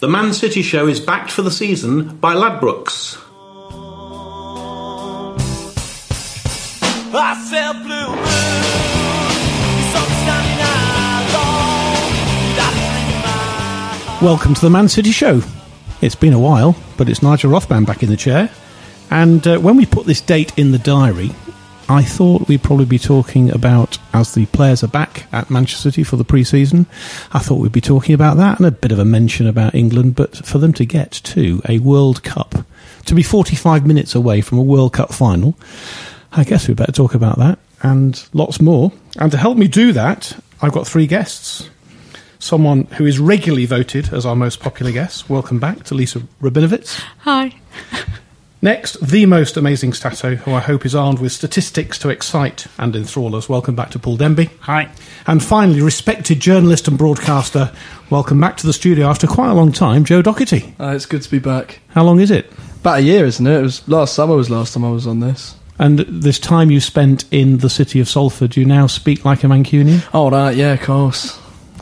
The Man City Show is backed for the season by Ladbrokes. I said blue moon, sun shining out, Welcome to the Man City Show. It's been a while, but it's Nigel Rothband back in the chair. And uh, when we put this date in the diary, I thought we'd probably be talking about, as the players are back at Manchester City for the pre season, I thought we'd be talking about that and a bit of a mention about England, but for them to get to a World Cup, to be 45 minutes away from a World Cup final, I guess we better talk about that and lots more. And to help me do that, I've got three guests. Someone who is regularly voted as our most popular guest. Welcome back to Lisa Rabinowitz. Hi. Next, the most amazing stato, who I hope is armed with statistics to excite and enthrall us. Welcome back to Paul Denby. Hi. And finally, respected journalist and broadcaster, welcome back to the studio after quite a long time, Joe Doherty. Uh, it's good to be back. How long is it? About a year, isn't it? It was last summer was last time I was on this. And this time you spent in the city of Salford, you now speak like a Mancunian? Oh, right, yeah, of course.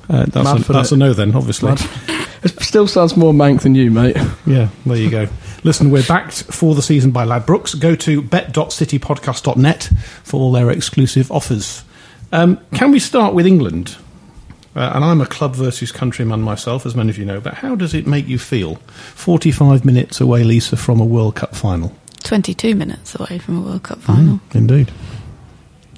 Uh, that's Mad a, that's a no then, obviously. Mad. It still sounds more mank than you, mate. Yeah, there you go. Listen, we're backed for the season by Ladbrokes. Go to bet.citypodcast.net for all their exclusive offers. Um, can we start with England? Uh, and I'm a club versus countryman myself, as many of you know, but how does it make you feel? 45 minutes away, Lisa, from a World Cup final. 22 minutes away from a World Cup final Indeed.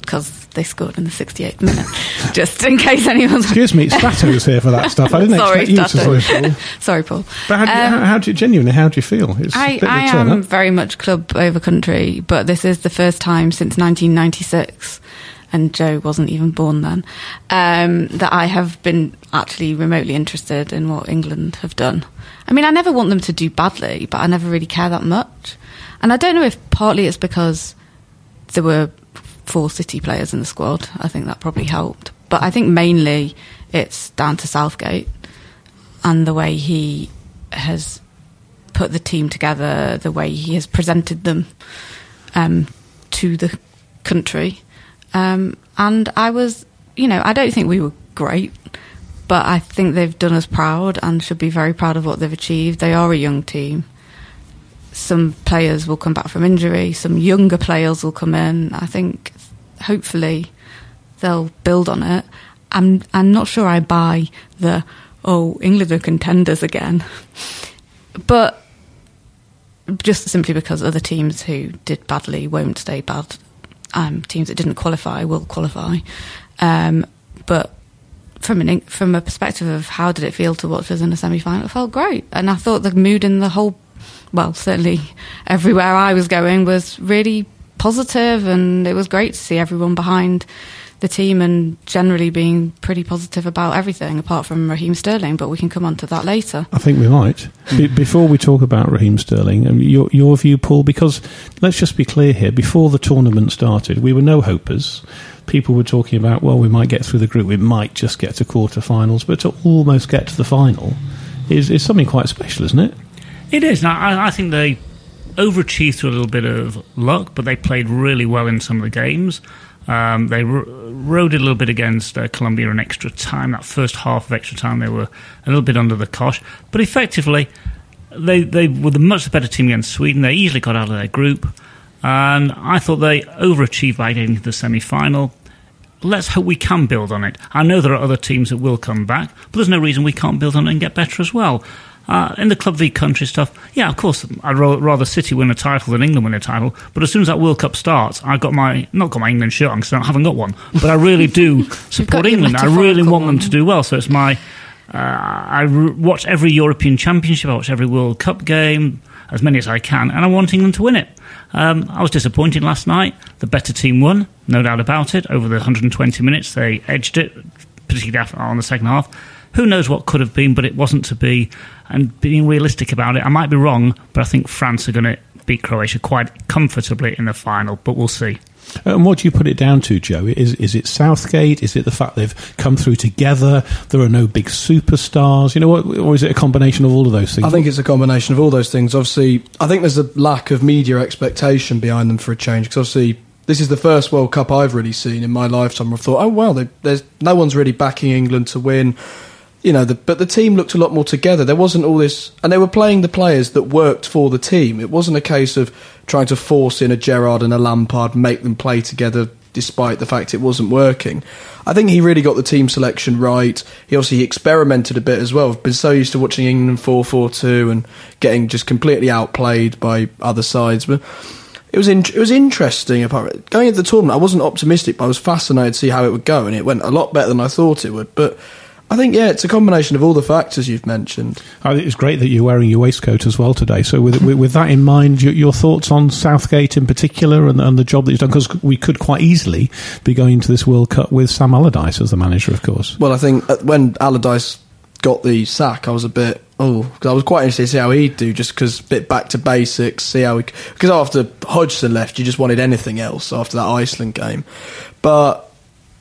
Because they scored in the 68th minute. Just in case anyone's. Excuse me, Stato's here for that stuff. I didn't Sorry, expect you to say Paul. Sorry, Paul. But how do, you, Um, how, how do you, genuinely, how do you feel? It's a I, bit of a I am up. very much club over country, but this is the first time since 1996, and Joe wasn't even born then, um, that I have been actually remotely interested in what England have done. I mean, I never want them to do badly, but I never really care that much. And I don't know if partly it's because there were four City players in the squad. I think that probably helped. But I think mainly it's down to Southgate and the way he has put the team together, the way he has presented them um, to the country. Um, and I was, you know, I don't think we were great, but I think they've done us proud and should be very proud of what they've achieved. They are a young team. Some players will come back from injury, some younger players will come in. I think hopefully they'll build on it. I'm I'm not sure I buy the oh England are contenders again, but just simply because other teams who did badly won't stay bad. Um, teams that didn't qualify will qualify, um, but from an from a perspective of how did it feel to watch us in a semi final, it felt great, and I thought the mood in the whole, well, certainly everywhere I was going was really positive, and it was great to see everyone behind the team and generally being pretty positive about everything, apart from Raheem Sterling. But we can come on to that later. I think we might. Be- before we talk about Raheem Sterling, um, your, your view, Paul, because let's just be clear here. Before the tournament started, we were no hopers. People were talking about, well, we might get through the group, we might just get to quarterfinals, but to almost get to the final is, is something quite special, isn't it? It is. and I, I think they overachieved through a little bit of luck, but they played really well in some of the games. Um, they ro- rode a little bit against uh, Colombia in extra time. That first half of extra time, they were a little bit under the cosh, but effectively, they they were the much better team against Sweden. They easily got out of their group, and I thought they overachieved by getting to the semi final. Let's hope we can build on it. I know there are other teams that will come back, but there's no reason we can't build on it and get better as well. Uh, in the club v country stuff, yeah, of course, I'd ro- rather City win a title than England win a title. But as soon as that World Cup starts, I got my not got my England shirt on because I haven't got one. But I really do support England. I really want them to do well. So it's my uh, I r- watch every European Championship. I watch every World Cup game, as many as I can, and I'm wanting them to win it. Um, I was disappointed last night. The better team won, no doubt about it. Over the 120 minutes, they edged it, particularly after, on the second half. Who knows what could have been, but it wasn't to be. And being realistic about it, I might be wrong, but I think France are going to beat Croatia quite comfortably in the final. But we'll see. And what do you put it down to, Joe? Is is it Southgate? Is it the fact they've come through together? There are no big superstars, you know, what, or is it a combination of all of those things? I think it's a combination of all those things. Obviously, I think there's a lack of media expectation behind them for a change because obviously this is the first World Cup I've really seen in my lifetime. I've thought, oh well, they, there's no one's really backing England to win. You know, the, but the team looked a lot more together. There wasn't all this, and they were playing the players that worked for the team. It wasn't a case of trying to force in a Gerrard and a Lampard, make them play together despite the fact it wasn't working. I think he really got the team selection right. He obviously experimented a bit as well. I've been so used to watching England 4 4 2 and getting just completely outplayed by other sides. But it was in, it was interesting. Apart going into the tournament, I wasn't optimistic, but I was fascinated to see how it would go, and it went a lot better than I thought it would. But I think yeah, it's a combination of all the factors you've mentioned. I think it's great that you're wearing your waistcoat as well today. So, with with, with that in mind, your, your thoughts on Southgate in particular and, and the job that he's done, because we could quite easily be going to this World Cup with Sam Allardyce as the manager, of course. Well, I think uh, when Allardyce got the sack, I was a bit oh, because I was quite interested to see how he'd do, just because bit back to basics, see how he because after Hodgson left, you just wanted anything else after that Iceland game, but.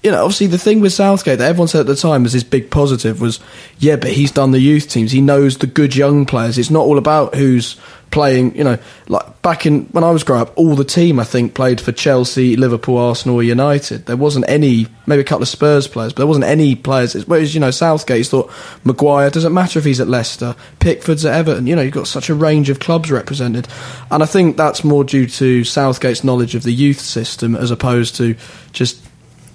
You know, obviously the thing with Southgate that everyone said at the time was his big positive was, yeah, but he's done the youth teams. He knows the good young players. It's not all about who's playing. You know, like back in when I was growing up, all the team I think played for Chelsea, Liverpool, Arsenal, United. There wasn't any, maybe a couple of Spurs players, but there wasn't any players. Whereas you know Southgate's thought Maguire doesn't matter if he's at Leicester, Pickford's at Everton. You know, you've got such a range of clubs represented, and I think that's more due to Southgate's knowledge of the youth system as opposed to just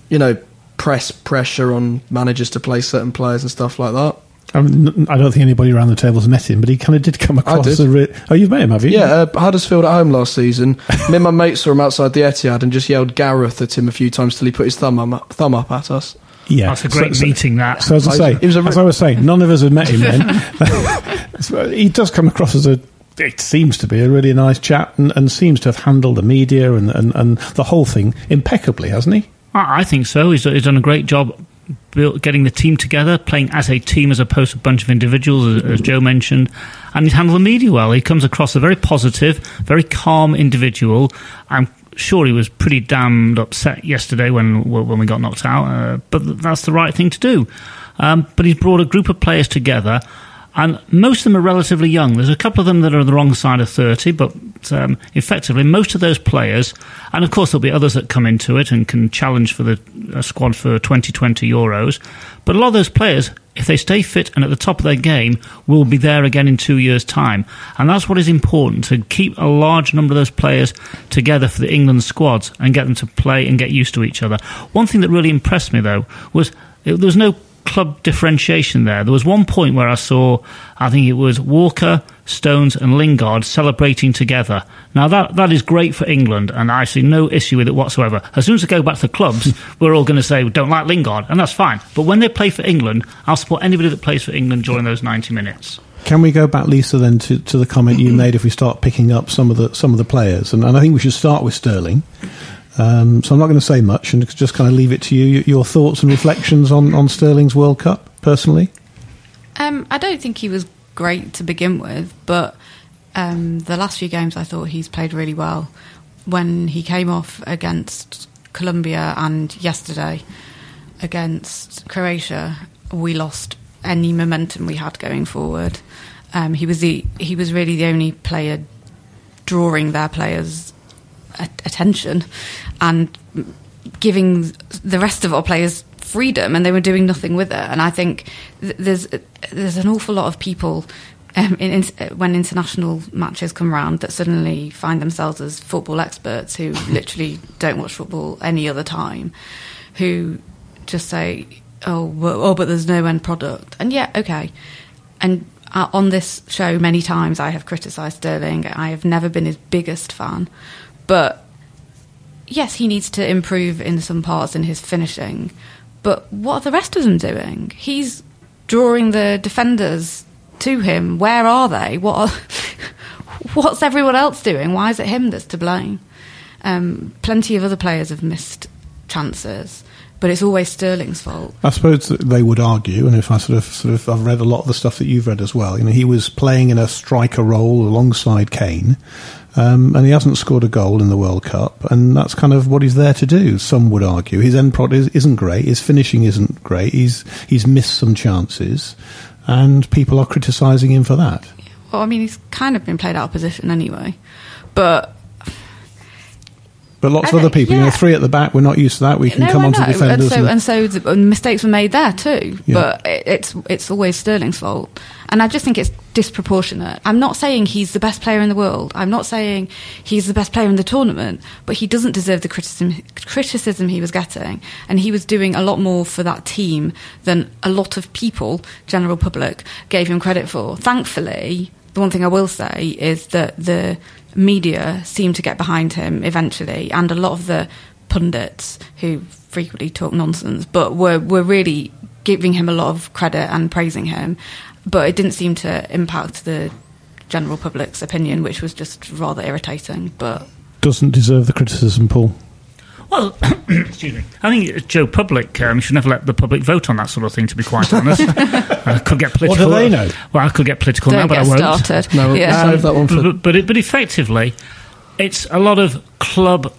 you know press pressure on managers to play certain players and stuff like that. I, mean, I don't think anybody around the table's met him, but he kind of did come across did. a re- Oh, you've met him, have you? Yeah, uh, Huddersfield at home last season. Me and my mates saw him outside the Etihad and just yelled Gareth at him a few times till he put his thumb up, thumb up at us. Yeah. That's a great So- so- meeting. That So as I say, It was a as I was saying, none of us had met him then. He does come across as a. It seems to be a really nice chap, and, and seems to have handled the media and, and, and the whole thing impeccably, hasn't he? I think so. He's, he's done a great job getting the team together, playing as a team as opposed to a bunch of individuals, as, as Joe mentioned. And he's handled the media well. He comes across a very positive, very calm individual. I'm sure he was pretty damned upset yesterday when when we got knocked out, uh, but that's the right thing to do. Um, but he's brought a group of players together. And most of them are relatively young. There's a couple of them that are on the wrong side of 30, but um, effectively, most of those players, and of course, there'll be others that come into it and can challenge for the uh, squad for 2020 Euros. But a lot of those players, if they stay fit and at the top of their game, will be there again in two years' time. And that's what is important to keep a large number of those players together for the England squads and get them to play and get used to each other. One thing that really impressed me, though, was there was no club differentiation there. There was one point where I saw, I think it was Walker, Stones, and Lingard celebrating together. Now that that is great for England, and I see no issue with it whatsoever. As soon as they go back to the clubs, we're all going to say we don't like Lingard, and that's fine. But when they play for England, I'll support anybody that plays for England during those ninety minutes. Can we go back, Lisa, then to, to the comment you made? If we start picking up some of the some of the players, and, and I think we should start with Sterling. Um, so I'm not going to say much, and just kind of leave it to you. Your thoughts and reflections on, on Sterling's World Cup, personally. Um, I don't think he was great to begin with, but um, the last few games I thought he's played really well. When he came off against Colombia and yesterday against Croatia, we lost any momentum we had going forward. Um, he was the he was really the only player drawing their players' attention and giving the rest of our players freedom, and they were doing nothing with it. And I think th- there's there's an awful lot of people. Um, in, in, when international matches come round, that suddenly find themselves as football experts who literally don't watch football any other time, who just say, "Oh, well, oh, but there's no end product," and yeah, okay. And uh, on this show, many times I have criticised Sterling. I have never been his biggest fan, but yes, he needs to improve in some parts in his finishing. But what are the rest of them doing? He's drawing the defenders to him. Where are they? What are, what's everyone else doing? Why is it him that's to blame? Um, plenty of other players have missed chances, but it's always Sterling's fault. I suppose they would argue, and if I sort of, sort of, I've read a lot of the stuff that you've read as well. You know, he was playing in a striker role alongside Kane, um, and he hasn't scored a goal in the World Cup, and that's kind of what he's there to do. Some would argue his end product is- isn't great, his finishing isn't great. He's he's missed some chances, and people are criticising him for that. Well, I mean, he's kind of been played out of position anyway, but But lots of other people, you know, three at the back, we're not used to that. We can no, come on to defenders. And so, and- so the, mistakes were made there too. Yeah. But it, it's it's always Sterling's fault, and I just think it's disproportionate. I'm not saying he's the best player in the world. I'm not saying he's the best player in the tournament, but he doesn't deserve the criticism criticism he was getting, and he was doing a lot more for that team than a lot of people, general public, gave him credit for. Thankfully, the one thing I will say is that the media seemed to get behind him eventually, and a lot of the pundits who frequently talk nonsense, but were were really giving him a lot of credit and praising him. But it didn't seem to impact the general public's opinion, which was just rather irritating. But doesn't deserve the criticism, Paul. Well, excuse me. I think Joe Public um, should never let the public vote on that sort of thing. To be quite honest, I could get political. What do they know? Well, I could get political don't now, but I won't. started. No, yeah. save that one for. But, but, it, but effectively, it's a lot of club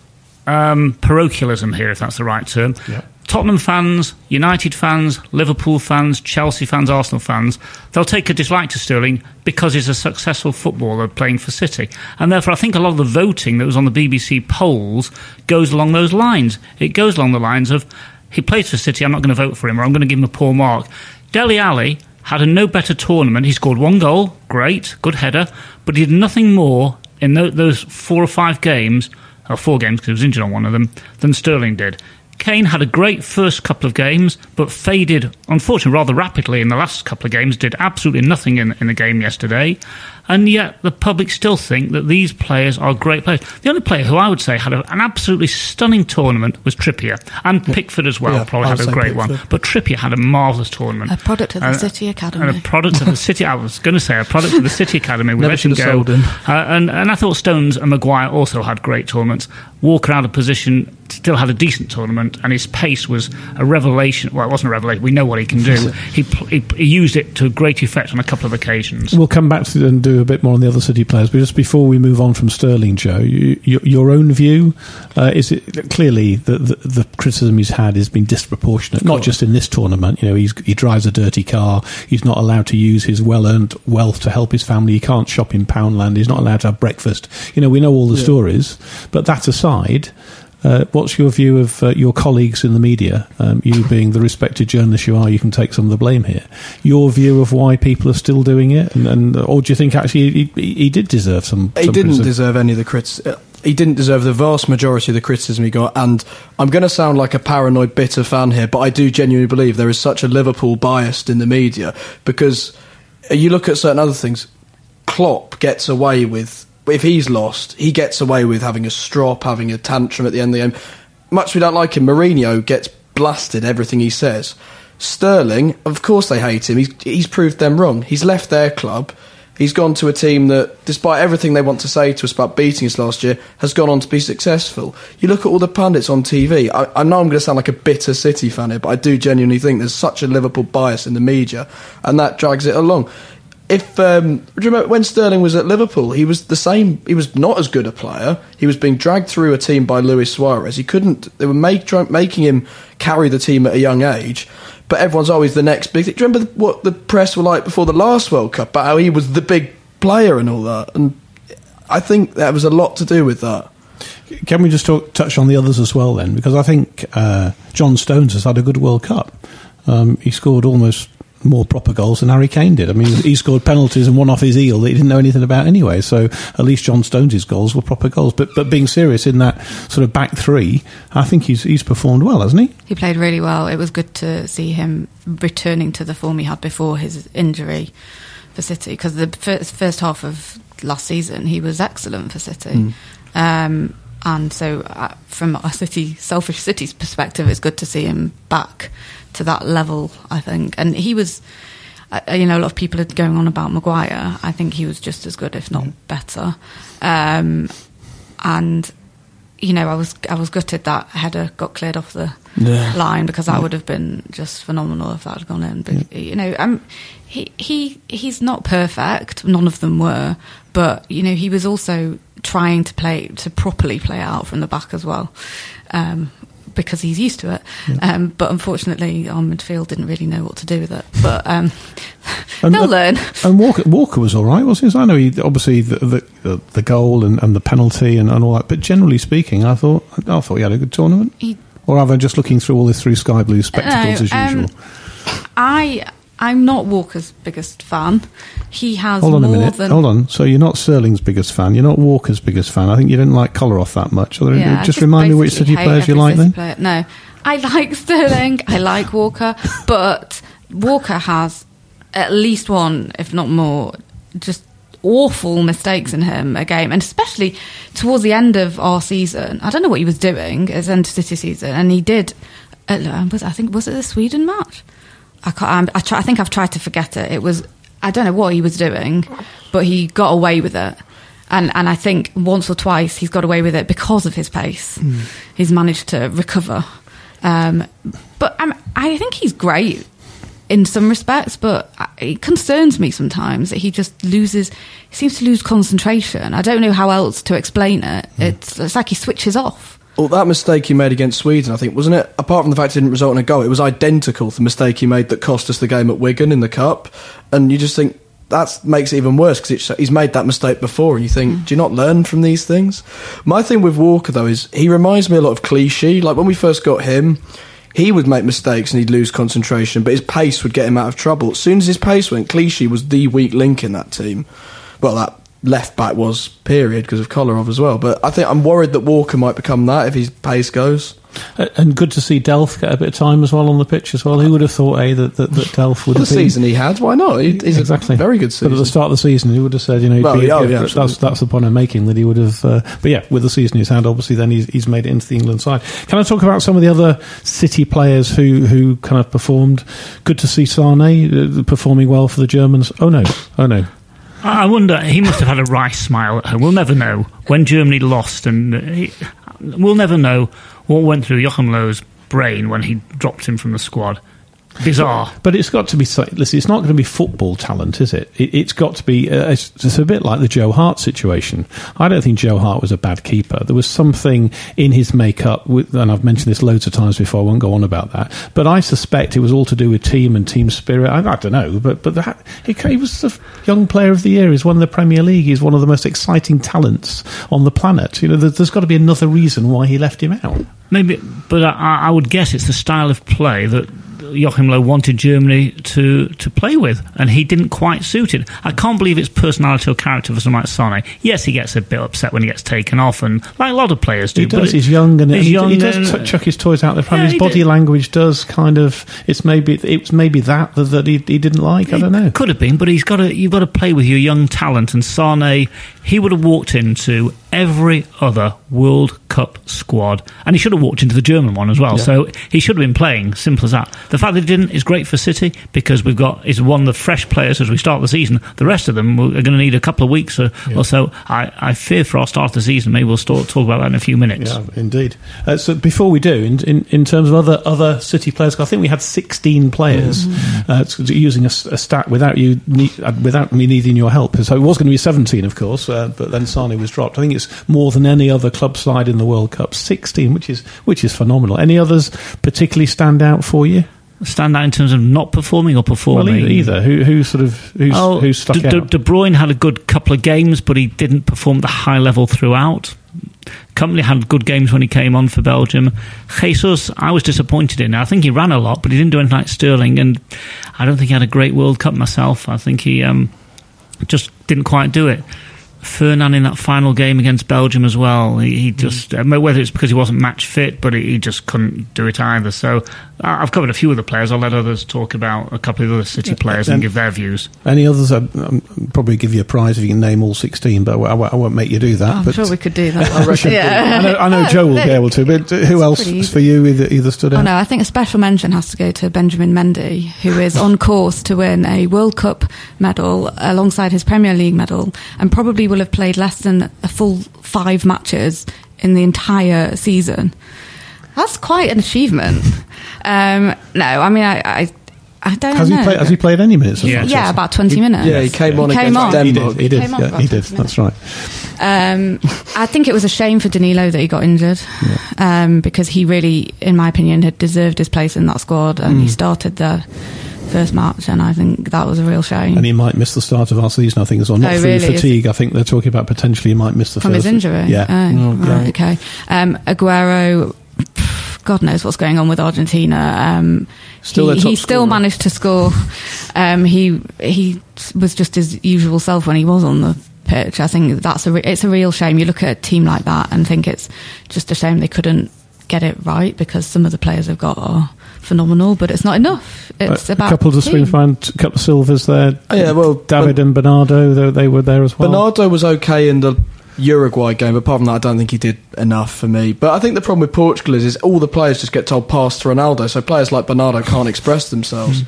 um, parochialism here, if that's the right term. Yeah. Tottenham fans, United fans, Liverpool fans, Chelsea fans, Arsenal fans, they'll take a dislike to Sterling because he's a successful footballer playing for City. And therefore, I think a lot of the voting that was on the BBC polls goes along those lines. It goes along the lines of, he plays for City, I'm not going to vote for him, or I'm going to give him a poor mark. Dele Alli had a no better tournament. He scored one goal, great, good header, but he did nothing more in those four or five games, or four games because he was injured on one of them, than Sterling did. Kane had a great first couple of games, but faded, unfortunately, rather rapidly in the last couple of games, did absolutely nothing in, in the game yesterday. And yet, the public still think that these players are great players. The only player who I would say had a, an absolutely stunning tournament was Trippier. And Pickford as well Yeah, probably had a say great one. But Trippier had a marvellous tournament. A product of the And- City Academy. and a product of the City. I was going to say a product of the City Academy. We Never let him go. sold him. Uh, and and I thought Stones and Maguire also had great tournaments. Walker out of position still had a decent tournament, and his pace was a revelation. Well, it wasn't a revelation. We know what he can do. he, he he used it to great effect on a couple of occasions. We'll come back to and do a bit more on the other City players, but just before we move on from Sterling, Joe, you, your, your own view uh, is it clearly the, the the criticism he's had has been disproportionate, not just in this tournament. You know, he's, he drives a dirty car. He's not allowed to use his well-earned wealth to help his family. He can't shop in Poundland. He's not allowed to have breakfast. You know, we know all the stories. But that aside. Uh, what's your view of uh, your colleagues in the media? Um, you being the respected journalist you are, you can take some of the blame here. Your view of why people are still doing it, and, and or do you think actually he, he, he did deserve some? He some didn't criticism? deserve any of the criticism. He didn't deserve the vast majority of the criticism he got. And I'm going to sound like a paranoid, bitter fan here, but I do genuinely believe there is such a Liverpool bias in the media because you look at certain other things. Klopp gets away with if he's lost, he gets away with having a strop, having a tantrum at the end of the game. Much we don't like him, Mourinho gets blasted everything he says. Sterling, of course they hate him. He's he's proved them wrong. He's left their club. He's gone to a team that, despite everything they want to say to us about beating us last year, has gone on to be successful. You look at all the pundits on TV. I, I know I'm going to sound like a bitter City fan here, but I do genuinely think there's such a Liverpool bias in the media, and that drags it along if um, do you remember when Sterling was at Liverpool, he was the same. He was not as good a player. He was being dragged through a team by Luis Suarez. He couldn't. They were make, try, making him carry the team at a young age. But everyone's always the next big thing. Do you remember what the press were like before the last World Cup about how he was the big player and all that? And I think that was a lot to do with that. Can we just talk, touch on the others as well then? Because I think uh, John Stones has had a good World Cup. Um, he scored almost more proper goals than Harry Kane did. I mean, he scored penalties and one off his eel that he didn't know anything about anyway. So at least John Stones' goals were proper goals. But but being serious in that sort of back three, I think he's he's performed well, hasn't he? He played really well. It was good to see him returning to the form he had before his injury for City because the first, first half of last season he was excellent for City. Um, and so, uh, from a City selfish City's perspective, it's good to see him back to that level. I think, and he was. Uh, you know, a lot of people are going on about Maguire. I think he was just as good, if not better. Um, and you know, I was I was gutted that header got cleared off the Yeah. line because that would have been just phenomenal if that had gone in. But you know, um, he he he's not perfect. None of them were, but you know, he was also trying to play to properly play out from the back as well. Um, because he's used to it, um, but unfortunately, our midfield didn't really know what to do with it. But um, And, they'll uh, learn. And Walker, Walker was all right, wasn't he? I know he obviously the the, the, the goal and, and the penalty and, and all that, but generally speaking, I thought I thought he had a good tournament. He- or am I just looking through all this through sky blue spectacles No, as um, usual? I I'm not Walker's biggest fan. He has Hold on a minute. than Hold on. So you're not Sterling's biggest fan. You're not Walker's biggest fan. I think you didn't like Kolarov that much. Or Yeah, I just, remind me which City players you like then. player. No, I like Sterling. I like Walker, but Walker has at least one, if not more, just awful mistakes in him a game, and especially towards the end of our season. I don't know what he was doing as end of City season, and he did. Uh, was I think was it the Sweden match? I can't. I'm, I, try, I think I've tried to forget it. It was. I don't know what he was doing, but he got away with it. And and I think once or twice he's got away with it because of his pace. He's managed to recover. Um, but um, I think he's great in some respects, but it concerns me sometimes that he just loses. He seems to lose concentration. I don't know how else to explain it. It's it's like he switches off. Well, that mistake he made against Sweden, I think, wasn't it? Apart from the fact it didn't result in a goal, it was identical to the mistake he made that cost us the game at Wigan in the cup. And you just think that makes it even worse because he's made that mistake before, and you think, mm. do you not learn from these things? My thing with Walker though is he reminds me a lot of Clichy. Like when we first got him. He would make mistakes and he'd lose concentration, but his pace would get him out of trouble. As soon as his pace went, Clichy was the weak link in that team. Well, that left back was period because of Kolarov as well. But I think I'm worried that Walker might become that if his pace goes. And good to see Delph get a bit of time as well on the pitch as well. Who would have thought, eh, that, that, that Delph would the have been... season he had, why not? He, he's exactly a very good But at the start of the season, he would have said, you know, he'd Well, be, yeah, yeah, yeah, that's that's the point I'm making that he would have. Uh, but yeah, with the season he's had, obviously, then he's, he's made it into the England side. Can I talk about some of the other City players who who kind of performed? Good to see Sane uh, performing well for the Germans. Oh no, oh no. I wonder, he must have had a wry smile at home. We'll never know. When Germany lost, and uh, he, we'll never know what went through Joachim Löw's brain when he dropped him from the squad. Bizarre. But it's got to be. Listen, it's not going to be football talent, is it? it it's got to be. Uh, it's, it's a bit like the Joe Hart situation. I don't think Joe Hart was a bad keeper. There was something in his makeup, with, and I've mentioned this loads of times before. I won't go on about that. But I suspect it was all to do with team and team spirit. I, I don't know, but but that, he, he was the young player of the year. He's won the Premier League. He's one of the most exciting talents on the planet. You know, there, there's got to be another reason why he left him out. Maybe, but I, I would guess it's the style of play that Joachim Löw wanted Germany to, to play with, and he didn't quite suit it. I can't believe it's personality or character for someone like Sane. Yes, he gets a bit upset when he gets taken off, and like a lot of players do. He but does. it- He's young, and he's he, young he does and- chuck his toys out the front. Yeah, his body did. language does kind of. It's maybe it's maybe that that, that he, he didn't like. I don't know. Could have been, but he's got to. You've got to play with your young talent. And Sane, he would have walked into every other World Cup squad, and he should have walked into the German one as well. So he should have been playing. Simple as that. The fact that he didn't is great for City because we've got. He's one of the fresh players as we start the season. The rest of them are going to need a couple of weeks or, or so. I, I fear for our start of the season. Maybe we'll start, talk about that in a few minutes. Yeah, indeed. Uh, so before we do, in, in, in terms of other other City players, I think we had 16 players uh, it's- using a, stat without you uh, without me needing your help. So it was going to be 17, of course, uh, but then Sane was dropped. I think it's more than any other club side in the World Cup. 16, which is which is phenomenal. Any others particularly stand out for you? stand out in terms of not performing or Well, performing? either, either. Who, who sort of who's, Oh, who stuck De, De, out? De Bruyne had a good couple of games, but he didn't perform at the high level throughout. Kompany had good games when he came on for Belgium. Jesus, I was disappointed in. I think he ran a lot, but he didn't do anything like Sterling, and I don't think he had a great World Cup myself. I think he um, just didn't quite do it. Fernandinho that final game against Belgium as well. He, he just uh, whether it's because he wasn't match fit, but he, he just couldn't do it either. So I've covered a few of the players. I'll let others talk about a couple of the other City players and and- give their views. Any others? I'd um, probably give you a prize if you can name all 16, but I, w- I won't make you do that. I'm but sure we could do that. I, yeah. I know, I know Joe will be able to, but uh, who It's else pretty for you either, either stood out? Oh no, I think a special mention has to go to Benjamin Mendy, who is on course to win a World Cup medal alongside his Premier League medal, and probably will have played less than a full five matches in the entire season. That's quite an achievement. Um, no, I mean, I, I, I don't Has know. he, played, has he played any minutes? Yeah. Yeah, about twenty minutes. Yeah, he came on He came against on. He Denmark. did. He did. Came on Yeah, he did. That's right. Um, I think it was a shame for Danilo that he got injured um, because he really, in my opinion, had deserved his place in that squad and he Mm. started the first match, and I think that was a real shame. And he might miss the start of our season, I think, as well. Not Oh, through really? Is fatigue. I think they're talking about potentially he might miss the from first. his injury. Yeah. Oh, Okay. right, okay. Um, Aguero. Pff, God knows what's going on with Argentina. Um, Still he, he still scorer. managed to score. Um, he he was just his usual self when he was on the pitch. I think that's a re- it's a real shame. You look at a team like that and think it's just a shame they couldn't get it right because some of the players they've got are phenomenal, but it's not enough. It's Uh, about a couple to swing team. find, a couple of Silvas there. Oh, yeah, well, David and Bernardo, they, they were there as well. Bernardo was okay in the Uruguay game, apart from that, I don't think he did enough for me. But I think the problem with Portugal is, is all the players just get told pass to Ronaldo, so players like Bernardo can't express themselves.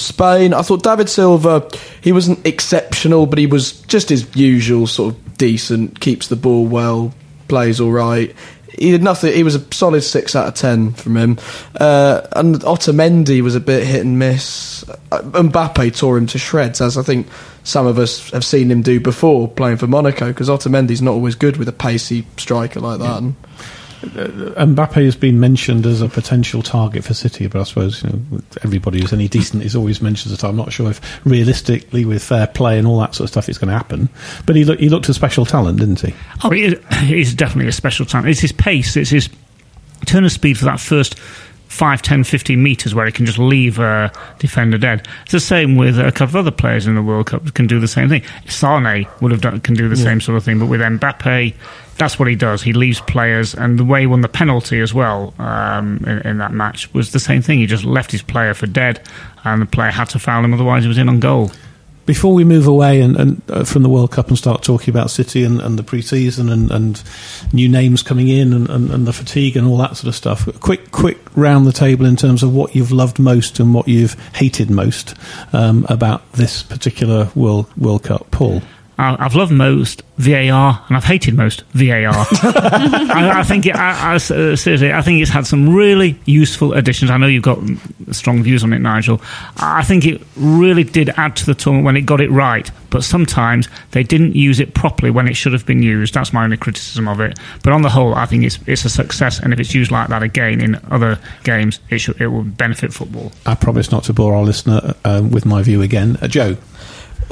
Spain, I thought David Silva, he wasn't exceptional, but he was just his usual sort of decent, keeps the ball well, plays all right. He did nothing. He was a solid six out of ten from him. Uh, and Otamendi was a bit hit and miss. Uh, Mbappe tore him to shreds, as I think some of us have seen him do before playing for Monaco. Because Otamendi's not always good with a pacey striker like that. And Uh, Mbappe has been mentioned as a potential target for City, but I suppose you know, everybody who's any decent is always mentioned as a target. I'm not sure if realistically, with fair play and all that sort of stuff, it's going to happen. But he, look, he looked a special talent, didn't he? Oh, he is, he's definitely a special talent. It's his pace, it's his turn of speed for that first 5, 10, 15 metres where he can just leave a defender dead. It's the same with a couple of other players in the World Cup who can do the same thing. Sane would have done, can do the same sort of thing, but with Mbappe, that's what he does. He leaves players, and the way he won the penalty as well um, in, in that match was the same thing. He just left his player for dead, and the player had to foul him, otherwise he was in on goal. Before we move away and, and uh, from the World Cup and start talking about City and, and the pre-season and, and new names coming in and, the fatigue and all that sort of stuff, quick, quick round the table in terms of what you've loved most and what you've hated most um, about this particular World World Cup. Paul, I've loved most VAR, and I've hated most VAR. I, I think, it, I, I, uh, seriously, I think it's had some really useful additions. I know you've got strong views on it, Nigel. I think it really did add to the tournament when it got it right, but sometimes they didn't use it properly when it should have been used. That's my only criticism of it. But on the whole, I think it's it's a success, and if it's used like that again in other games, it should, it will benefit football. I promise not to bore our listener um, with my view again. Uh, Joe,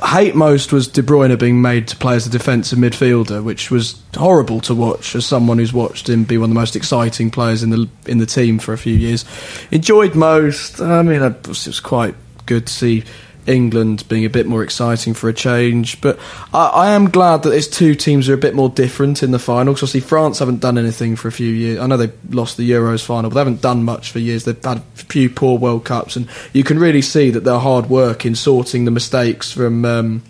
hate most was De Bruyne being made to play as a defensive midfielder, which was horrible to watch as someone who's watched him be one of the most exciting players in the in the team for a few years. Enjoyed most. I mean, it was, it was quite good to see England being a bit more exciting for a change. But I, I am glad that these two teams are a bit more different in the final. Because obviously France haven't done anything for a few years. I know they lost the Euros final, but they haven't done much for years. They've had a few poor World Cups, and you can really see that their hard work in sorting the mistakes from. Um,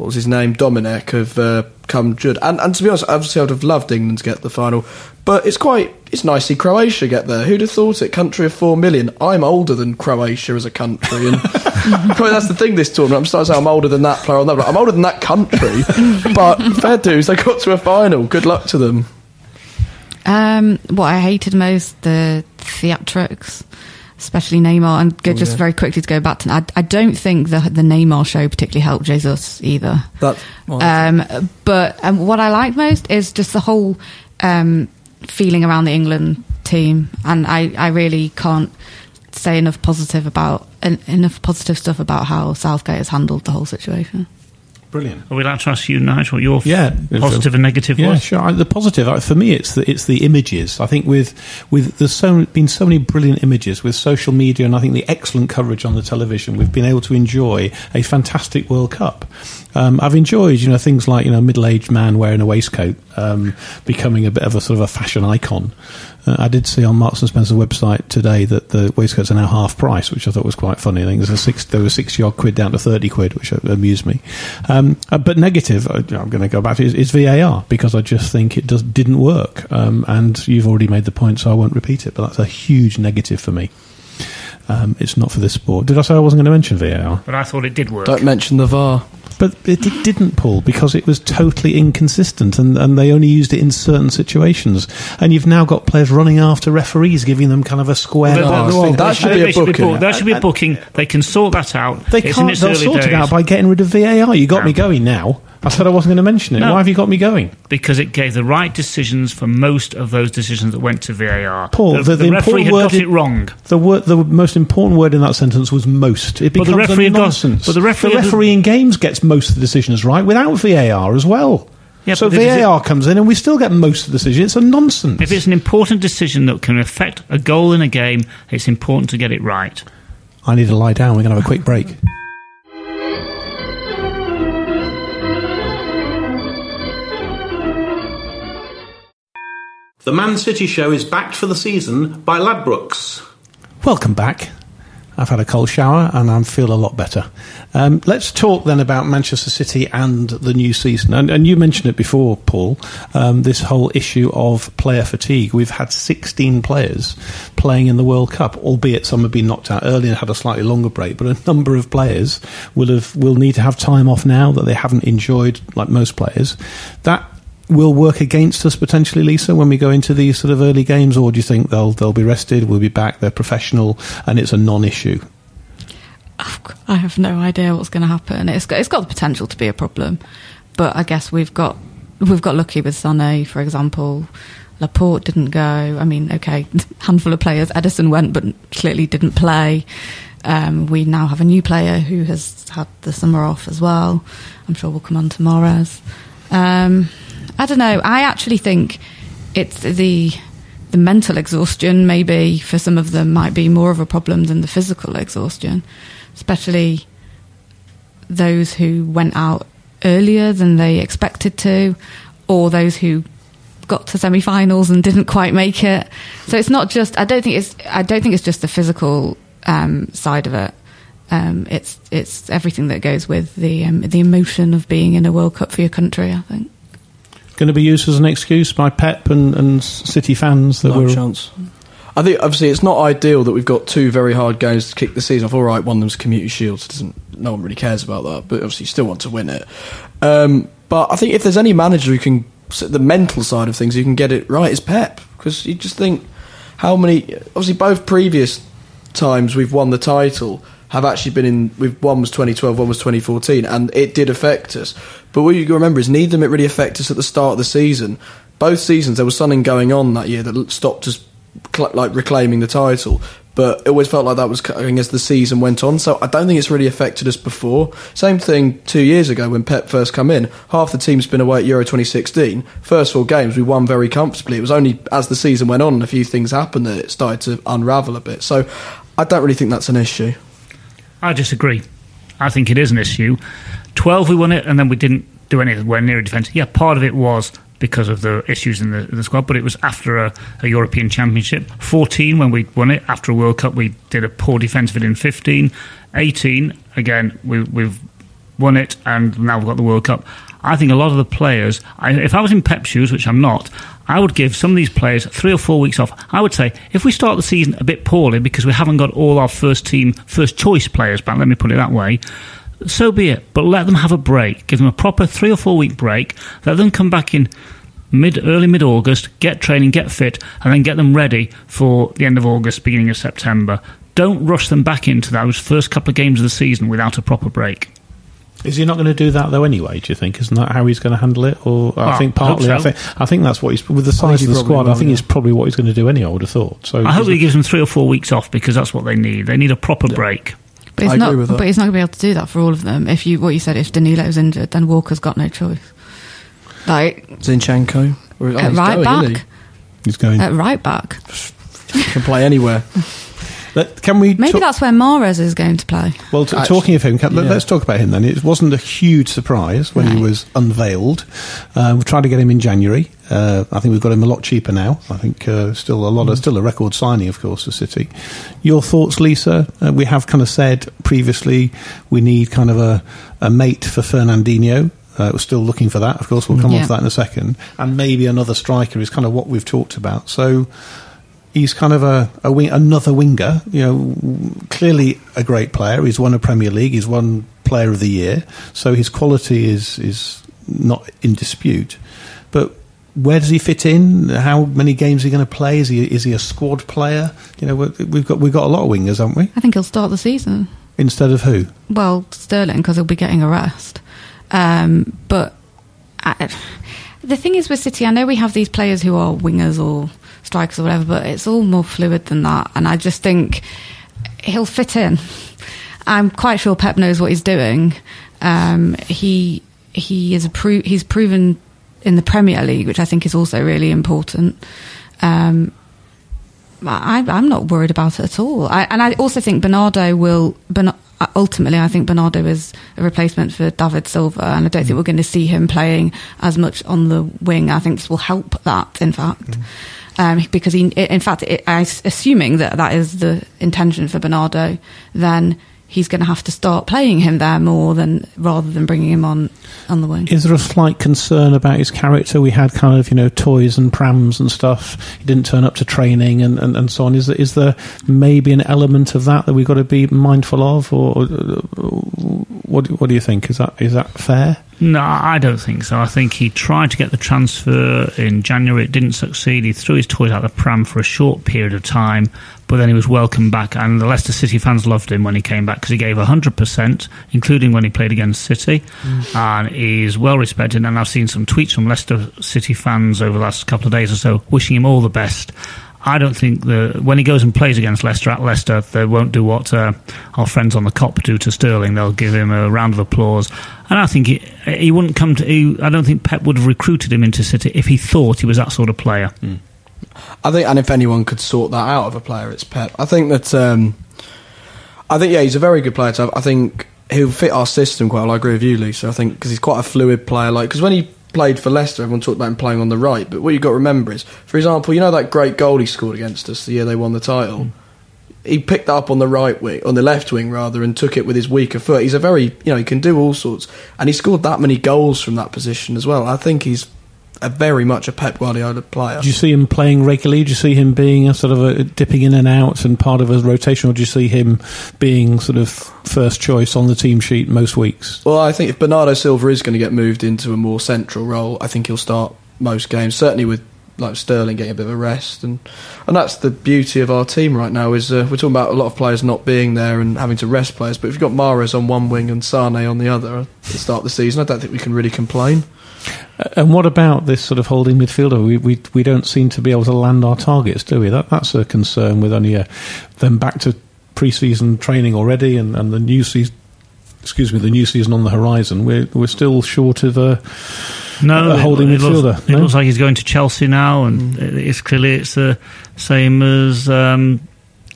what was his name, Domenech, have uh, come good. And, and to be honest, obviously I'd have loved England to get the final, but it's quite it's nice to see Croatia get there. Who'd have thought it? Country of four million. I'm older than Croatia as a country, and probably that's the thing. This tournament, I'm starting to say I'm older than that player. on that, but I'm older than that country. but fair dues, they got to a final. Good luck to them. Um, what I hated most the theatrics, especially Neymar, and go, Oh, just yeah. very quickly to go back to. I, I don't think the the Neymar show particularly helped Jesus either. That Um, but um, what I like most is just the whole um, feeling around the England team, and I, I really can't say enough positive about en- enough positive stuff about how Southgate has handled the whole situation. Brilliant. Are we allowed to ask you, Nigel, what your Yeah, positive and negative Yeah, was? sure. I- The positive for me, it's the it's the images. I think with with there's so been so many brilliant images with social media, and I think the excellent coverage on the television. We've been able to enjoy a fantastic World Cup. Um, I've enjoyed, you know, things like you know, middle aged man wearing a waistcoat, um, becoming a bit of a sort of a fashion icon. Uh, I did see on Marks and Spencer's website today that the waistcoats are now half price, which I thought was quite funny. I think there's a six, there were sixty odd quid down to thirty quid, which amused me. Um, uh, but negative, uh, I'm going to go back to is, is VAR because I just think it does didn't work. Um, and you've already made the point, so I won't repeat it. But that's a huge negative for me. Um, it's not for this sport. Did I say I wasn't going to mention VAR? But I thought it did work. Don't mention the VAR. But it, it didn't, Paul, because it was totally inconsistent and, and they only used it in certain situations. And you've now got players running after referees, giving them kind of a square. But- pass. well, that should be a booking. That should be a booking. They can sort that out. They it's can't. They'll early sort it out by getting rid of VAR. You got No. me going now. I said I wasn't going to mention it. No. Why have you got me going? because it gave the right decisions for most of those decisions that went to VAR. Paul, the, the- the the referee important had word got it wrong. The word, the most important word in that sentence was most. It But the becomes referee a got- nonsense. but the referee had- in games gets most of the decisions right without VAR as well. Yeah, so is it. VAR comes in and we still get most of the decisions. It's a nonsense. If it's an important decision that can affect a goal in a game, it's important to get it right. I need to lie down. We're going to have a quick break. The Man City show is backed for the season by Ladbrokes. Welcome back. I've had a cold shower and I feel a lot better. Um, let's talk then about Manchester City and the new season. And, and you mentioned it before, Paul, um, this whole issue of player fatigue. We've had 16 players playing in the World Cup, albeit some have been knocked out early and had a slightly longer break. But a number of players will have will need to have time off now that they haven't enjoyed, like most players. That will work against us potentially, Lisa, when we go into these sort of early games, or do you think they'll they'll be rested, we'll be back, they're professional, and it's a non-issue? I have no idea what's going to happen. It's got, it's got the potential to be a problem, but I guess we've got we've got lucky with Sané, for example. Laporte didn't go. I mean, okay, handful of players. Ederson went, but clearly didn't play. Um, we now have a new player who has had the summer off as well. I'm sure we'll come on to Mahrez. Um, I don't know. I actually think it's the the mental exhaustion. Maybe for some of them might be more of a problem than the physical exhaustion, especially those who went out earlier than they expected to, or those who got to semi-finals and didn't quite make it. So it's not just. I don't think it's. I don't think it's just the physical um, side of it. Um, it's it's everything that goes with the um, the emotion of being in a World Cup for your country. I think. Going to be used as an excuse by Pep and, and City fans that No we're chance. I think obviously it's not ideal that we've got two very hard games to kick the season off. All right, one of them's Community Shield. Doesn't no one really cares about that, but obviously you still want to win it. Um, but I think if there's any manager who can the mental side of things, who can get it right, is Pep because you just think how many. Obviously, both previous times we've won the title have actually been in. We've one was 2012, one was 2014, and it did affect us. But what you to remember is neither of them it really affected us at the start of the season. Both seasons there was something going on that year that stopped us like reclaiming the title. But it always felt like that was coming as the season went on. So I don't think it's really affected us before. Same thing two years ago when Pep first come in. Half the team's been away at Euro 2016. First four games we won very comfortably. It was only as the season went on and a few things happened that it started to unravel a bit. So I don't really think that's an issue. I disagree. I think it is an issue. 12 we won it and then we didn't do anywhere near a defence. Yeah, part of it was because of the issues in the, in the squad, but it was after a, a European Championship. 14 when we won it, after a World Cup we did a poor defence of it in 15. 18, again, we, we've won it and now we've got the World Cup. I think a lot of the players, I, if I was in Pep's shoes, which I'm not, I would give some of these players three or four weeks off. I would say if we start the season a bit poorly because we haven't got all our first team, first choice players back, let me put it that way, so be it. But let them have a break. Give them a proper three or four week break. Let them come back in mid early mid August, get training, get fit, and then get them ready for the end of August, beginning of September. Don't rush them back into those first couple of games of the season without a proper break. Is he not going to do that though? Anyway, do you think? Isn't that how he's going to handle it? Or I Well, think I hope partly, I, so. think I think that's what he's with the size of the probably squad. I think yeah. it's probably what he's going to do anyway. I would have thought. So I hope he gives them three or four weeks off because that's what they need. They need a proper break. But he's I not. agree with that. But he's not going to be able to do that for all of them. If you, what you said, if Danilo's injured, then Walker's got no choice. Like Zinchenko. Or- oh, at he's right going, isn't back, he's going. at right back. he? Can play anywhere. Let- can we? Maybe talk- that's where Mahrez is going to play. Well, t- talking of him, can, let- yeah. let's talk about him then. It wasn't a huge surprise when he was unveiled. Uh, we tried to get him in January. Uh, I think we've got him a lot cheaper now. I think uh, still a lot of still a record signing, of course, for City. Your thoughts, Lisa? Uh, we have kind of said previously we need kind of a, a mate for Fernandinho. Uh, we're still looking for that. Of course, we'll come on Yeah. to that in a second. And maybe another striker is kind of what we've talked about. So he's kind of a, a wing, another winger. You know, clearly a great player. He's won a Premier League. He's won Player of the Year. So his quality is is not in dispute. But where does he fit in? How many games is he going to play? Is he is he a squad player? You know, we- we've got we've got a lot of wingers, haven't we? I think he'll start the season. Instead of who? Well, Sterling because he'll be getting a rest. Um, but I, the thing is with City, I know we have these players who are wingers or strikers or whatever, but it's all more fluid than that. And I just think he'll fit in. I'm quite sure Pep knows what he's doing. Um, he he is a pro- he's proven in the Premier League, which I think is also really important. Um, I, I'm not worried about it at all. I, and I also think Bernardo will. Bern, ultimately, I think Bernardo is a replacement for David Silva, and I don't think we're going to see him playing as much on the wing. I think this will help that, in fact. Um, because he, in fact, it, I, assuming that that is the intention for Bernardo, then he's going to have to start playing him there more than rather than bringing him on on the wing. Is there a slight concern about his character? We had kind of, you know, toys and prams and stuff. He didn't turn up to training and, and, and so on. Is there, is there maybe an element of that that we've got to be mindful of? Or, or what, what do you think? Is that is that fair? No, I don't think so. I think he tried to get the transfer in January. It didn't succeed. He threw his toys out the pram for a short period of time, but then he was welcomed back. And the Leicester City fans loved him when he came back because he gave 100%, including when he played against City. And he's well respected. And I've seen some tweets from Leicester City fans over the last couple of days or so wishing him all the best. I don't think the when he goes and plays against Leicester at Leicester, they won't do what uh, our friends on the Kop do to Sterling. They'll give him a round of applause, and I think he, he wouldn't come to. He, I don't think Pep would have recruited him into City if he thought he was that sort of player. I think, and if anyone could sort that out of a player, it's Pep. I think that, um, I think, yeah, he's a very good player to have. I think he'll fit our system quite well. I agree with you, Lisa. I think because he's quite a fluid player. Like, because when he played for Leicester, everyone talked about him playing on the right. But what you've got to remember is, for example, you know that great goal he scored against us the year they won the title? He picked that up on the right wing, on the left wing rather, and took it with his weaker foot. He's a very, you know, he can do all sorts, and he scored that many goals from that position as well. I think he's a very much a Pep Guardiola player. Do you see him playing regularly? Do you see him being a sort of a dipping in and out and part of a rotation, or do you see him being sort of first choice on the team sheet most weeks? Well, I think if Bernardo Silva is going to get moved into a more central role, I think he'll start most games. Certainly with like Sterling getting a bit of a rest, and and that's the beauty of our team right now. Is uh, we're talking about a lot of players not being there and having to rest players, but if you've got Mahrez on one wing and Sane on the other at the start of the season, I don't think we can really complain. Uh, And what about this sort of holding midfielder? We, we we don't seem to be able to land our targets, do we? That that's a concern with only a, them back to pre-season training already, and, and the new season. Excuse me, the new season on the horizon. We're we're still short of a, No, a holding it, it midfielder. Looks, it looks like he's going to Chelsea now, and it's clearly it's the same as. Um,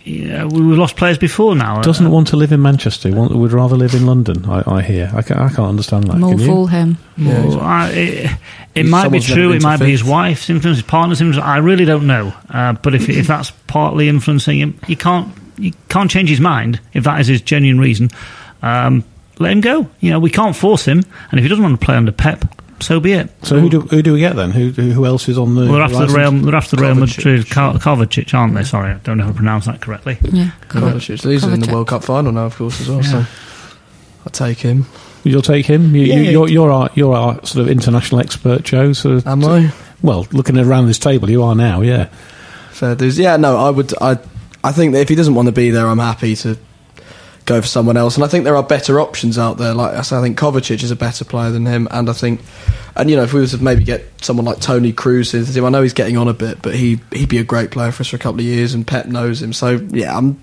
yeah, we- we've lost players before now. doesn't want to live in Manchester. Want, would rather live in London. I, I hear. I can't, I can't understand that. More Can fool him. Well, I, it, it might be true. It might be his fifth. wife's influence, his partner's influence. I really don't know. Uh, but if if that's partly influencing him, you can't you can't change his mind if that is his genuine reason. Um, let him go. You know, we can't force him, and if he doesn't want to play under Pep, so be it. So who do who do we get then? Who who who else is on the? Well, they're after the horizon? Real, they're after the Real Kovacic. Madrid, Kovacic, aren't they? Sorry, I don't know if I pronounced that correctly. Yeah. Kovacic, he's in the World Cup final now, of course, as well. So I'll take him. You'll take him. You, Yeah. you, you're you're our you're our sort of international expert, Joe. So Am I? well, looking around this table, you are now. Yeah. Fair dues. Yeah, no, I would. I I think that if he doesn't want to be there, I'm happy to go for someone else. And I think there are better options out there. Like I said, I think Kovacic is a better player than him, and I think, and you know, if we were to maybe get someone like Toni Kroos I know he's getting on a bit, but he he'd be a great player for us for a couple of years, and Pep knows him. So yeah, I'm.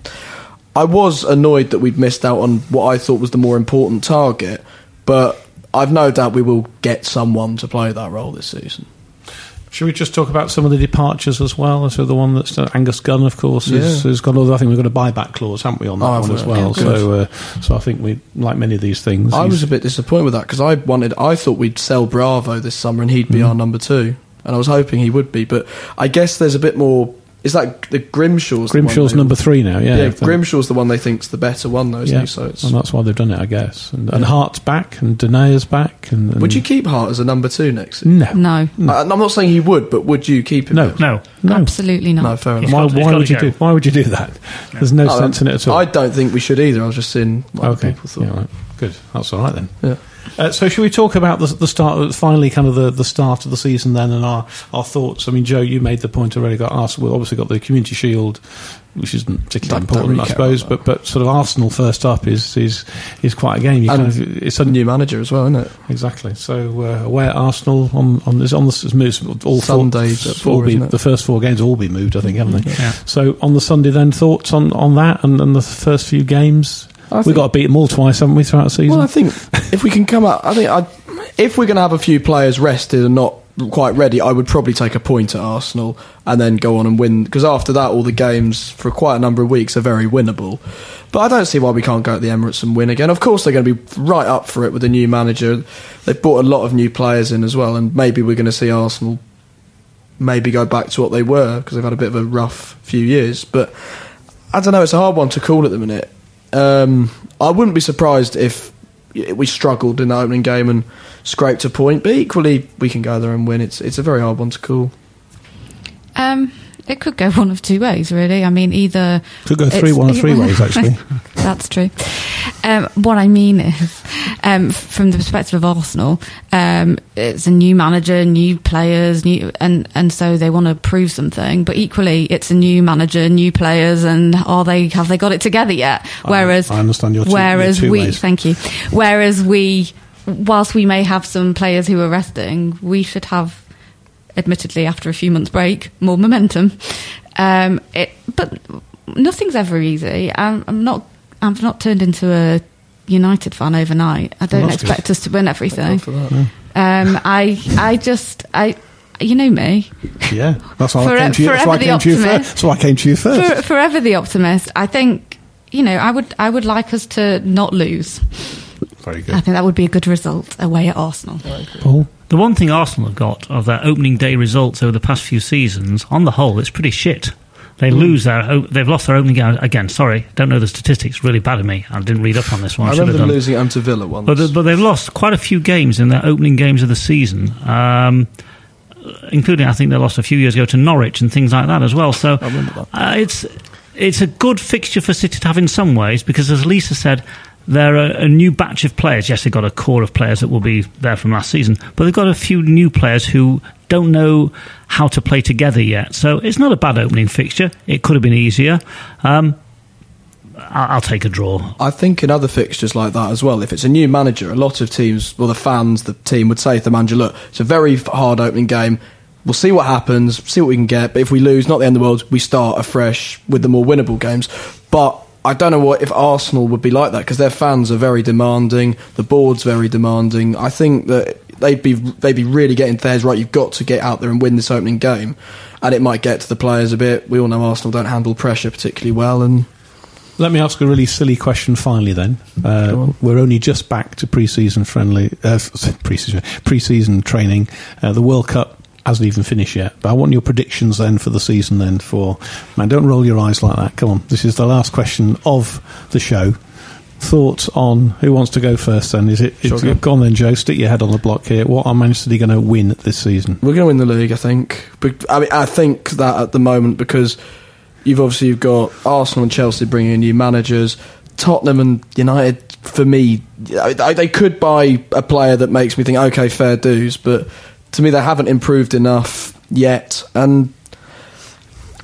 I was annoyed that we'd missed out on what I thought was the more important target, but I've no doubt we will get someone to play that role this season. Should we just talk about some of the departures as well? So the one that's uh, Angus Gunn, of course, has, Yeah. got. all- I think we've got a buyback clause, haven't we, on that Oh, one as well? Yeah, so, uh, so I think we, like many of these things, I was a bit disappointed with that because I wanted, I thought we'd sell Bravo this summer and he'd be Mm. our number two, and I was hoping he would be. But I guess there's a bit more. Is that the Grimshaw's? the one Grimshaw's they- number three now. Yeah, Yeah, Grimshaw's the one they think's the better one, though, isn't yeah, he? So it's. and that's why they've done it, I guess. And, and Hart's back, and Denayer's back. And, and Would you keep Hart as a number two next season? No, No, I, I'm not saying he would, but would you keep him? No. No. no. absolutely not. No, fair enough. Why, why would you go. do? Why would you do that? There's no I- sense in it at all. I don't think we should either. I was just seeing what okay, people thought. yeah, right. good. That's all right then. Yeah. Uh, so, should we talk about the, the start? Finally, kind of the, the start of the season then, and our, our thoughts. I mean, Joe, you made the point already. Got Arsenal. We've obviously got the Community Shield, which isn't particularly Don't- don't important, really I suppose. But but sort of Arsenal first up is is is quite a game. You And kind of, it's a New manager as well, isn't it? Exactly. So uh, away at Arsenal on on this on the moves all four, Sundays at four, all be, the first four games all be moved. I think, haven't they? Yeah. So on the Sunday, then thoughts on, on that and, and the first few games. We've think- got to beat them all twice, haven't we, throughout the season? Well, I think if we can come out, I think I, if we're going to have a few players rested and not quite ready, I would probably take a point at Arsenal and then go on and win. Because after that, all the games for quite a number of weeks are very winnable. But I don't see why we can't go at the Emirates and win again. Of course, they're going to be right up for it with a new manager. They've brought a lot of new players in as well, and maybe we're going to see Arsenal maybe go back to what they were because they've had a bit of a rough few years. But I don't know. It's a hard one to call at the minute. Um, I wouldn't be surprised if we struggled in the opening game and scraped a point, but equally we can go there and win. It's it's a very hard one to call. Um, it could go one of two ways, really. I mean, either Could go three, one or three ways, actually. That's true. Um, what I mean is, um, from the perspective of Arsenal, um, it's a new manager, new players, new, and and so they want to prove something. But equally, it's a new manager, new players, and are they have they got it together yet? I- Whereas, I understand your two- whereas your two we, ways. thank you. Whereas we, whilst we may have some players who are resting, we should have admittedly after a few months break more momentum. Um it but nothing's ever easy. I'm, I'm not i've not turned into a united fan overnight. I don't that's expect us to win everything. For um i i just i you know me. Yeah, that's why I came to you. That's why I came to you first. That's why I came to you first. For, forever the optimist. I think you know i would i would like us to not lose. Very good. i think that would be a good result away at arsenal. Paul, The one thing Arsenal have got of their opening day results over the past few seasons, on the whole, it's pretty shit. They lose their, they've lost their opening game again. Sorry, don't know the statistics. Really bad of me. I didn't read up on this one. I I remember have them done. losing to Villa once. But, but they've lost quite a few games in their opening games of the season, um, including I think they lost a few years ago to Norwich and things like that as well. So I remember that. uh, it's it's a good fixture for City to have in some ways because, as Lisa said, they're a, a new batch of players. Yes, they've got a core of players that will be there from last season, but they've got a few new players who don't know how to play together yet. So it's not a bad opening fixture. It could have been easier. Um, I'll take a draw. I think in other fixtures like that as well, if it's a new manager, a lot of teams, well, the fans, the team would say to the manager, look, it's a very hard opening game. We'll see what happens, see what we can get. But if we lose, not the end of the world, we start afresh with the more winnable games. But I don't know what if Arsenal would be like that because their fans are very demanding, the board's very demanding. I think that they'd be they'd be really getting theirs right. You've got to get out there and win this opening game, and it might get to the players a bit. We all know Arsenal don't handle pressure particularly well, and let me ask a really silly question. Finally, then uh, we're only just back to pre-season friendly uh, pre-season pre-season training. Uh, the World Cup hasn't even finished yet, but I want your predictions then for the season. Then for man, don't roll your eyes like that. Come on, this is the last question of the show. Thoughts on who wants to go first? Then is it? Sure, it's, go. go then, Joe. Stick your head on the block here. What are Man City going to win this season? We're going to win the league, I think. But I mean, I think that at the moment because you've obviously you've got Arsenal and Chelsea bringing in new managers, Tottenham and United. For me, they could buy a player that makes me think, okay, fair dues. But to me, they haven't improved enough yet, and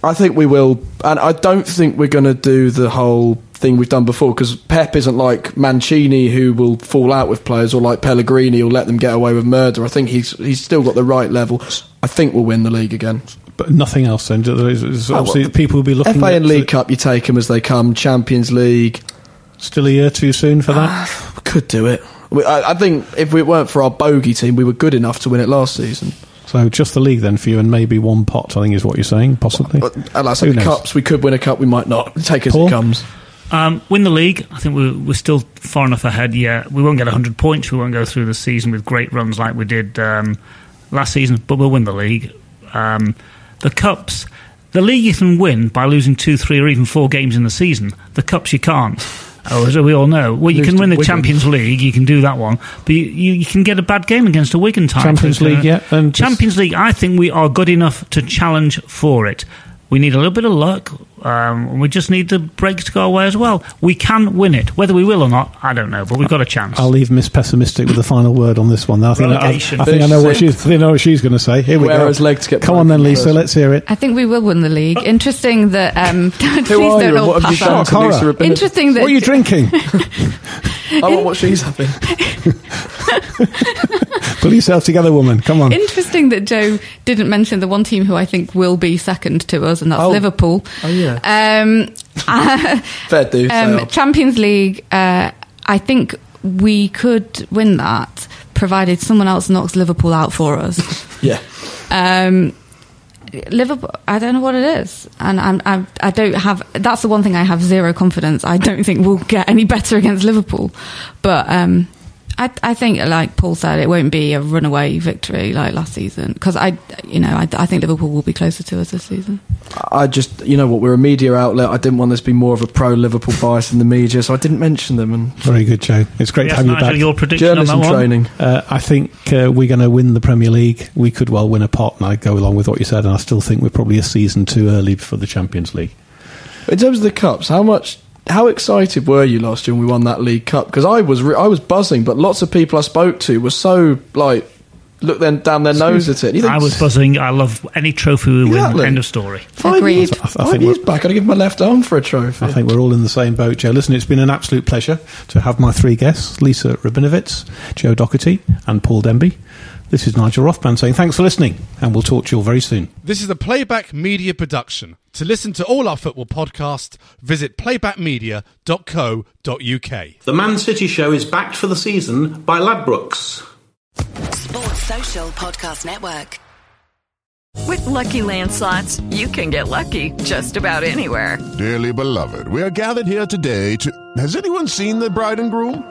I think we will. And I don't think we're going to do the whole thing we've done before because Pep isn't like Mancini who will fall out with players or like Pellegrini who'll let them get away with murder. I think he's he's still got the right level. I think we'll win the league again. But nothing else. And oh, obviously, Oh, well, people will be looking. FA and League Cup, you take them as they come. Champions League, Still a year too soon for that. Ah, could do it. We, I, I think if it weren't for our bogey team, we were good enough to win it last season. So just the league then for you, and maybe one pot. I think is what you're saying, possibly. But and like I Who said, the knows? cups, we could win a cup, we might not. Take as Paul? it comes. Um, win the league. I think we're, we're still far enough ahead. Yeah, we won't get 100 points. We won't go through the season with great runs like we did um, last season, but we'll win the league. Um, the cups, the league you can win by losing two, three, or even four games in the season. The cups you can't. Oh, as we all know, well, you can win the Wigan. Champions League, you can do that one, but you, you, can get a bad game against a Wigan type. Champions Uh, League, yeah, and Champions League. I think we are good enough to challenge for it. We need a little bit of luck. Um, we just need the breaks to go away as well. We can win it. Whether we will or not, I don't know, but we've got a chance. I'll leave Miss Pessimistic with the final word on this one. I think, I, I think I know what she's. I know what she's going to say. Here we Whereas go. legs get Come on then, Lisa. first. Let's hear it. I think we will win the league. Interesting that. Um, please Who are don't you? all What have you pass out. Cara. Lisa Interesting that. What are you drinking? I want what she's having. Pull yourself together, woman. Come on. Interesting that Joe didn't mention the one team who I think will be second to us, and that's Oh. Liverpool. Oh, yeah. Um, Fair they um. Champions League. Uh, I think we could win that, provided someone else knocks Liverpool out for us. yeah. Um, Liverpool, I don't know what it is, and I'm, I'm, I don't have. That's the one thing I have zero confidence. I don't think we'll get any better against Liverpool, but um, I, I think, like Paul said, it won't be a runaway victory like last season because I, you know, I, I think Liverpool will be closer to us this season. I just, you know what, we're a media outlet. I didn't want this to be more of a pro Liverpool bias in the media, so I didn't mention them. And Very good, Joe. It's great Yes, to have you back. your prediction on journalism that one? training. Uh, I think uh, we're going to win the Premier League. We could well win a pot, and I go along with what you said. And I still think we're probably a season too early for the Champions League. In terms of the cups, how much, how excited were you last year when we won that League Cup? Because I was, re- I was buzzing, but lots of people I spoke to were so like, look then down their nose at it. You think I was buzzing. I love any trophy we win. Exactly. End of story. five Agreed. years, I th- I five think years back, I'd give my left arm for a trophy. I think we're all in the same boat, Joe. Listen, it's been an absolute pleasure to have my three guests Lisa Rabinowitz, Joe Doherty, and Paul Denby. This is Nigel Rothband saying thanks for listening, and we'll talk to you all very soon. This is a Playback Media production. To listen to all our football podcasts, visit playbackmedia.co.uk. The Man City Show is backed for the season by Ladbrokes. Sports Social Podcast Network. With Lucky Land slots, you can get lucky just about anywhere. Dearly beloved, we are gathered here today to. Has anyone seen the bride and groom?